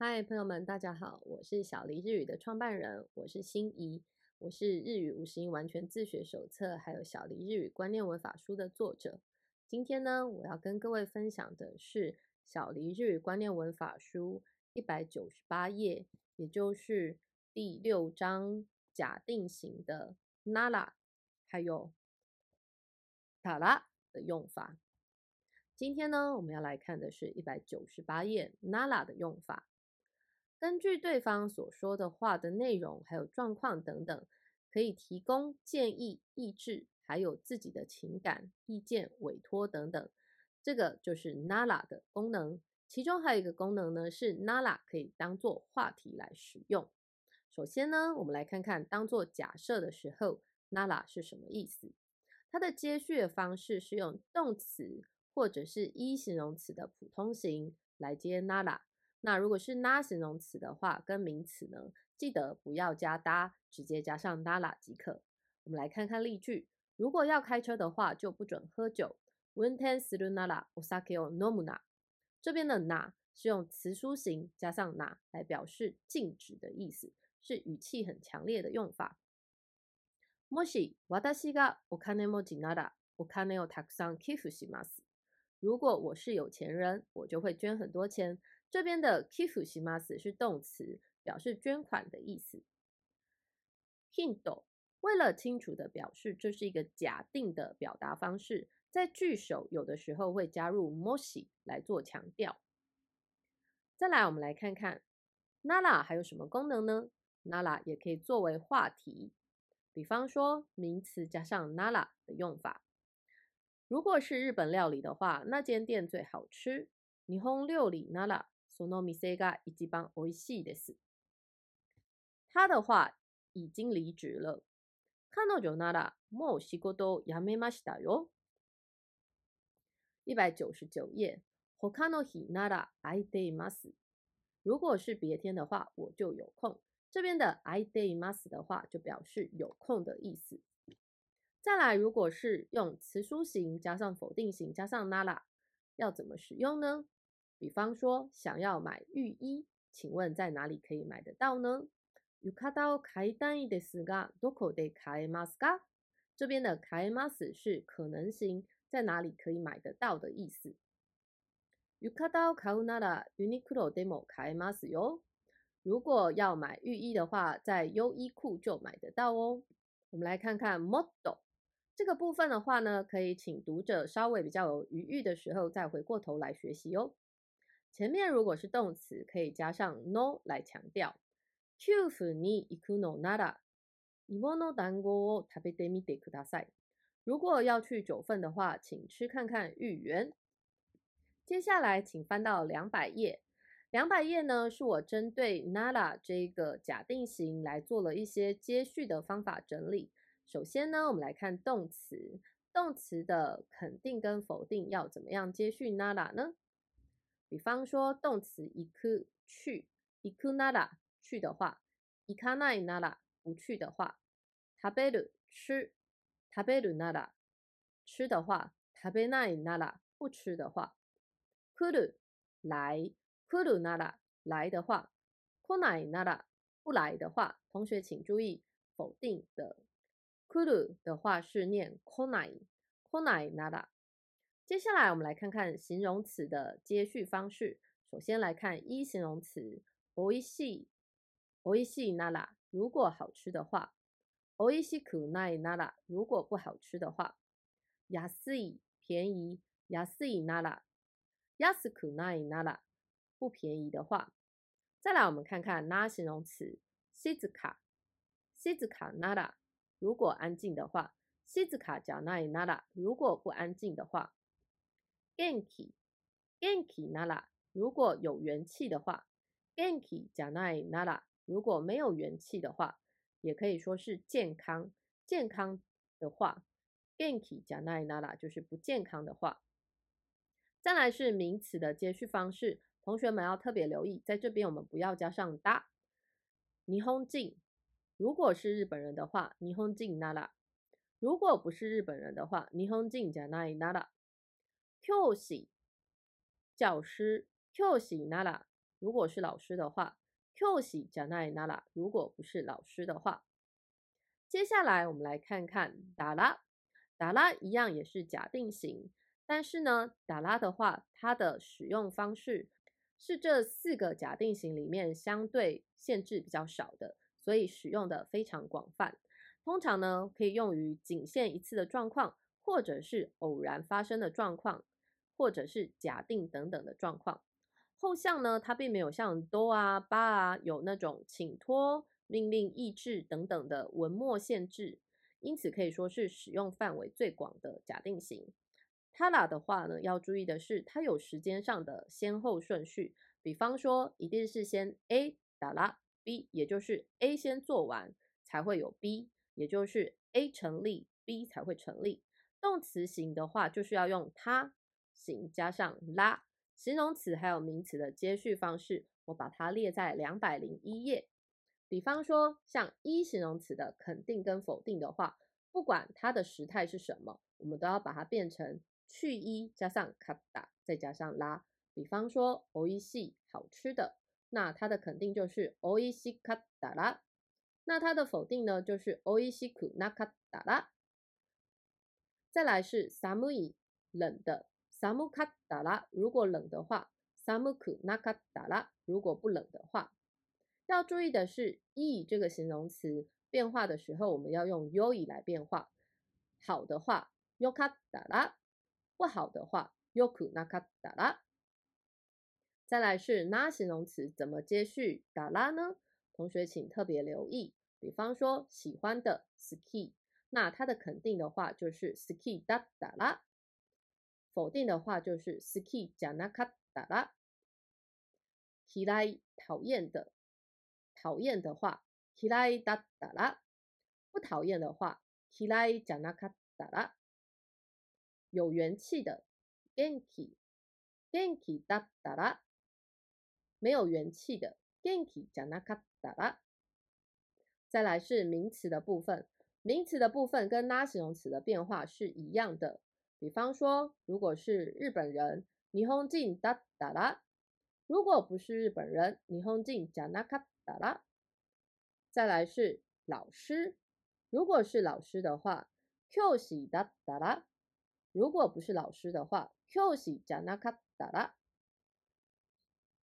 嗨，朋友们，大家好，我是小黎日语的创办人，我是心怡，我是日语五十音完全自学手册，还有小黎日语观念文法书的作者。今天呢，我要跟各位分享的是小黎日语观念文法书一百九十八页，也就是第六章假定型的 nala，还有 tara 的用法。今天呢，我们要来看的是一百九十八页 nala 的用法。根据对方所说的话的内容，还有状况等等，可以提供建议、意志，还有自己的情感、意见、委托等等。这个就是 Nala 的功能。其中还有一个功能呢，是 Nala 可以当做话题来使用。首先呢，我们来看看当做假设的时候，Nala 是什么意思？它的接续的方式是用动词或者是一形容词的普通型来接 Nala。那如果是拉形容词的话，跟名词呢，记得不要加搭，直接加上拉拉即可。我们来看看例句：如果要开车的话，就不准喝酒。Winten surunara osake o nomuna。这边的那是用词书形加上那来表示禁止的意思，是语气很强烈的用法。もし私がお金持ちなら、お金をたくさん寄付します。如果我是有钱人，我就会捐很多钱。 这边的 kifu shimas 是动词，表示捐款的意思。Hindo 为了清楚的表示这是一个假定的表达方式，在句首有的时候会加入 moshi 来做强调。再来，我们来看看 nala 还有什么功能呢？nala 也可以作为话题，比方说名词加上 nala 的用法。如果是日本料理的话，那间店最好吃。日本料理 nala。その店が一番美味しいです。他的话已经离职了。彼女ならもう仕事を辞めましたよ。一百九十九页。他の日なら空いています。如果是别天的话，我就有空。这边的空いています的话，就表示有空的意思。再来，如果是用词书形加上否定型加上なら，要怎么使用呢？ 比方说，想要买浴衣，请问在哪里可以买得到呢？浴衣を買いたいですが、どこで買えますか？这边的買えます是可能性，在哪里可以买得到的意思。浴衣を買うならユニクロでも買えますよ。如果要买浴衣的话，在优衣库就买得到哦。我们来看看 model 这个部分的话呢，可以请读者稍微比较有余裕的时候再回过头来学习哦。 前面如果是动词，可以加上 no 来强調。給付に行くのなら、芋の団子を食べてみてください。如果要去九份的话，请吃看看芋圆。接下来，请翻到两百页。两百页呢，是我针对 nara 这个假定型来做了一些接续的方法整理。首先呢，我们来看动词，动词的肯定跟否定要怎么样接续 nara 呢？ 比方说，动词行く去，行くなら去的话，行かないなら不去的话，食べる吃，食べるなら吃的话，食べないなら不吃的话，来る来，来るなら来的话，来ないなら不来的话，同学请注意否定的，来る的话是念来ない，来ないなら。 接下来我们来看看形容词的接续方式。首先来看一形容词，おいしい、おいしいなら如果好吃的话，おいしくないなら如果不好吃的话，安い便宜、安いなら安くないなら不便宜的话。再来我们看看那形容词，静か、静かなら如果安静的话，静かじゃないなら如果不安静的话。 Genki genki nara 如果有元气的话，genki janai nara 如果没有元气的话，也可以说是健康健康的话，genki janai nara 就是不健康的话。再来是名词的接续方式，同学们要特别留意，在这边我们不要加上だ。霓虹镜，如果是日本人的话，霓虹镜 nara；如果不是日本人的话，霓虹镜 janai nara。教师、教师、教師なら、如果是老师的话，Q 喜加奈那拉，如果不是老师的话。接下来我们来看看达拉，达拉一样也是假定型，但是呢，达拉的话，它的使用方式是这四个假定型里面相对限制比较少的，所以使用的非常广泛。通常呢，可以用于仅限一次的状况，或者是偶然发生的状况，或者是假定等等的状况。后项呢，它并没有像 do 啊、ba 啊有那种请托。命令、意志等等的文末限制，因此可以说是使用范围最广的假定型。它啦的话呢，要注意的是，它有时间上的先后顺序。比方说，一定是先 A 打啦 B，也就是 A 先做完才会有 B，也就是 A 成立 B 才会成立。动词型的话，就是要用它型加上啦。形容词还有名词的接续方式，我把它列在两百零一页。比方说，像一形容词的肯定跟否定的话，不管它的时态是什么，我们都要把它变成去一加上卡达，再加上拉。比方说，おいしい好吃的，那它的肯定就是おいしか达拉。那它的否定呢，就是おいしくなか达拉。再来是寒い冷的， 寒か达拉。如果冷的话，寒くなか达拉。如果不冷的话。要注意的是，e 这个形容词变化的时候，我们要用 yo 来变化。好的话，yoka 达拉；不好的话，yoku naka 达拉。再来是 na 形容词怎么接续达拉呢？同学请特别留意。比方说，喜欢的 ski，那它的肯定的话就是 ski da 达拉； 否定的话就是 ski janaka 达拉。嫌い讨厌的。讨厌的话，kirai da da 啦；不讨厌的话，kirai janaka da 啦。有元气的，genki，genki da da 啦；没有元气的，genki janaka da 啦。再来是名词的部分，名词的部分跟拉形容词的变化是一样的。比方说，如果是日本人，日本人 da da 啦；如果不是日本人，日本人 janaka。打啦，再来是老师，如果是老师的话，Q 喜哒哒啦；如果不是老师的话，Q 喜加那卡哒啦。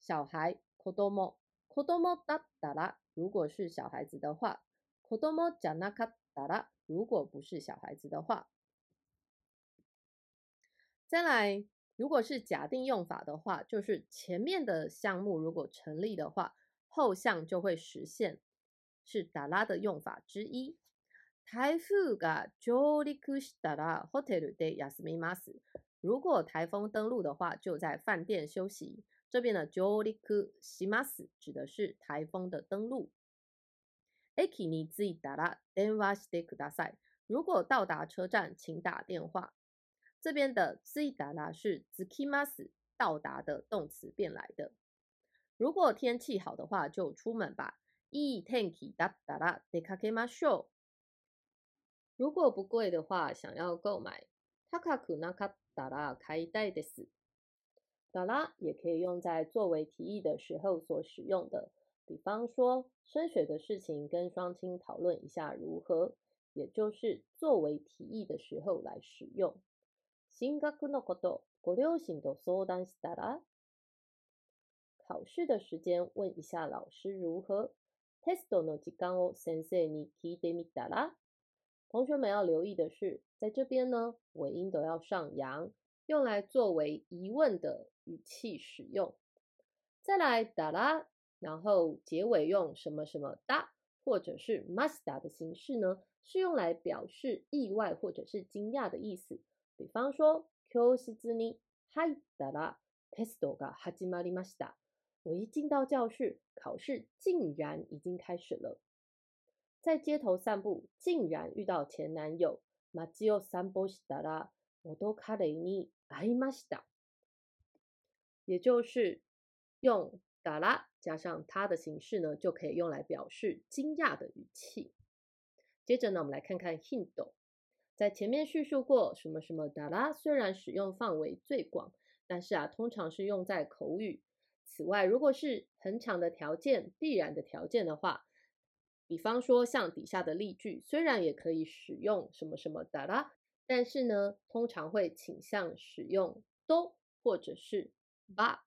小孩子供子供哒哒啦；如果是小孩子的话，子供加那卡哒啦；如果不是小孩子的话，再来，如果是假定用法的话，就是前面的项目如果成立的话。后项就会实现，是达拉的用法之一。台風が上陸したらホテルで休みます。如果台风登陆的话，就在饭店休息。这边的上陸します指的是台风的登陆。駅に着いたら電話してください。如果到达车站，请打电话。 这边的着いたら是着きます到达的动词变来的。如果天气好的话，就出门吧。いい天気だったら出かけましょう。如果不贵的话，想要购买。高くなかったら買いたいです。だら也可以用在作为提议的时候所使用的，比方说升学的事情跟双亲讨论一下如何，也就是作为提议的时候来使用。 進学のこと、ご両親と相談したら。考试的时间，问一下老师如何。Testo no jikan o sensei ni kite mita la。同学们要留意的是，在这边呢，尾音都要上扬，用来作为疑问的语气使用。再来哒啦，然后结尾用什么什么哒，或者是 masta 的形式呢，是用来表示意外或者是惊讶的意思。 比方说教室に入ったらテストが始まりました。我一进到教室，考试竟然已经开始了。在街头散步，竟然遇到前男友。马吉奥散步したら、我都卡雷尼会いました。也就是用达拉加上它的形式呢，就可以用来表示惊讶的语气。接着呢，我们来看看 hint。 在前面叙述过，什么什么达拉虽然使用范围最广，但是啊，通常是用在口语。 此外，如果是很长的条件、必然的条件的话，比方说像底下的例句，虽然也可以使用什么什么的啦，但是呢，通常会倾向使用都或者是吧。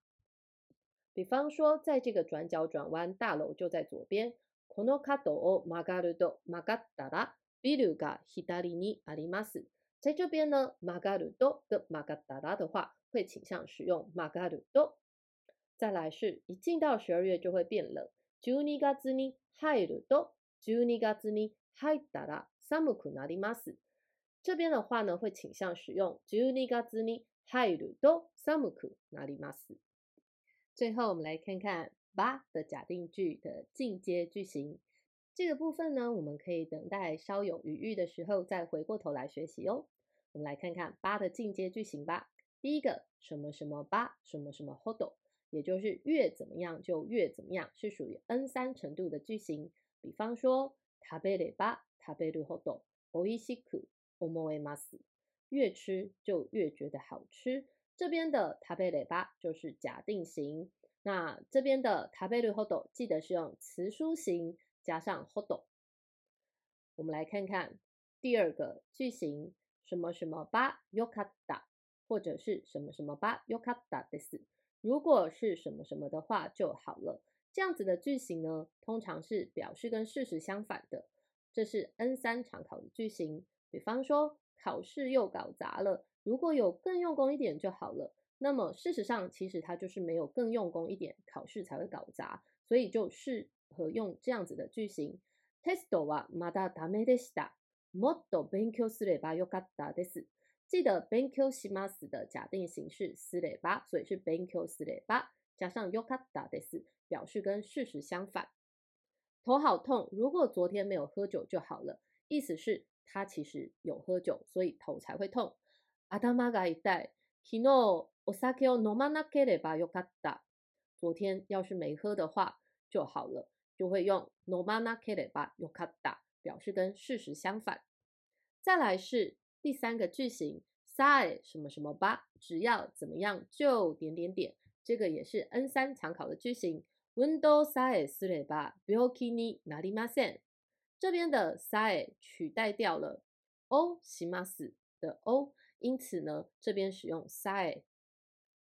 比方说，在这个转角转弯，大楼就在左边。この角を曲がると曲がったら ビルが左にあります。在这边呢，曲がると跟曲がったら的话，会倾向使用曲がると。再来是一进到十二月就会变冷。十二月に入ると十二月に入ったら寒くなります。这边的话呢，会倾向使用十二月に入ると寒くなります。最后，我们来看看吧的假定句的进阶句型。 这个部分呢，我们可以等待稍有余裕的时候再回过头来学习哦。我们来看看吧的进阶句型吧。第一个，什么什么吧，什么什么 hold，也就是越怎么样就越怎么样，是属于 N 三程度的句型。比方说，食べれば食べるほど美味しく思えます。越吃就越觉得好吃。这边的食べれば就是假定型，那这边的食べるほど记得是用词书形 加上ほど。我们来看看第二个句型，什么什么吧よかった，或者是什么什么吧よかったです。如果是什么什么的话就好了。这样子的句型呢，通常是表示跟事实相反的。这是 N 三常考的句型，比方说考试又搞砸了。如果有更用功一点就好了。那么事实上，其实它就是没有更用功一点，考试才会搞砸，所以就适 合用这样子的句型。テストはまだダメでした。もっと勉強すればよかったです。记得勉強します的假定形式すれば，所以是勉強すれば加上よかったです，表示跟事实相反。头好痛，如果昨天没有喝酒就好了。意思是他其实有喝酒，所以头才会痛。頭が痛い。昨日お酒を飲まなければよかった。昨天要是没喝的话就好了， 就会用飲まなければよかった，表示跟事实相反。再来是第三个句型，さえ什么什么吧，只要怎么样就点点点。这个也是 N 三常考的句型。運動さえすれば病気になりません。这边的さえ取代掉了おします的お。因此呢，这边使用 say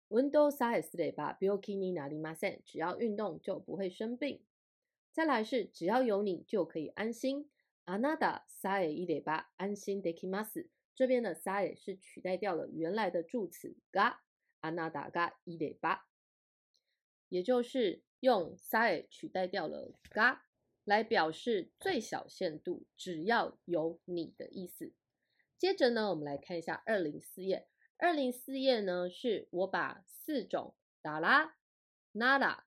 window say すれば病気になりません。只要运动就不会生病。 再来是只要有你就可以安心。あなたさえいれば安心できます。这边的 say 是取代掉了原来的助词が。あなたがいれば，也就是用 say 取代掉了が来表示最小限度只要有你的意思。接着呢，我们来看一下二零四页。二零四页呢，是我把四种达拉、那拉、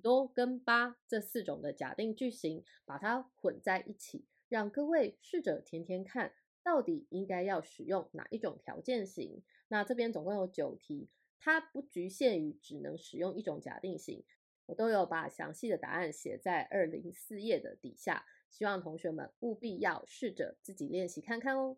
都跟八这四种的假定句型，把它混在一起，让各位试着填填看，到底应该要使用哪一种条件型。那这边总共有九题，它不局限于只能使用一种假定型，我都有把详细的答案写在二零四页的底下，希望同学们务必要试着自己练习看看哦。